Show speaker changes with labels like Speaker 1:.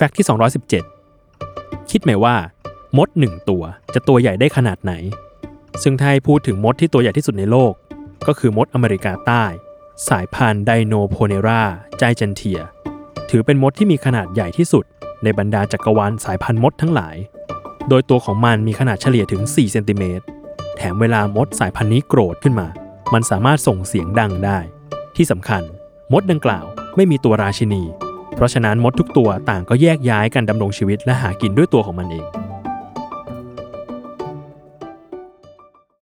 Speaker 1: fact ที่ 217 คิดไหมว่า มดหนึ่งตัวจะตัวใหญ่ได้ขนาดไหน ซึ่งถ้าให้พูดถึงมดที่ตัวใหญ่ที่สุดในโลก ก็คือมดอเมริกาใต้ สายพันธุ์ Dinoponera gigantea ถือเป็นมดที่มีขนาดใหญ่ที่สุด ในบรรดาจักรวาลสายพันธุ์มดทั้งหลาย โดยตัวของมันมีขนาดเฉลี่ยถึง 4 เซนติเมตร แถมเวลามดสายพันธุ์นี้โกรธขึ้นมา มันสามารถส่งเสียงดังได้ ที่สำคัญ มดดังกล่าวไม่มีตัวราชินี เพราะฉะนั้นมดทุกตัวต่างก็แยกย้ายกันดำรงชีวิตและหากินด้วยตัวของมันเอง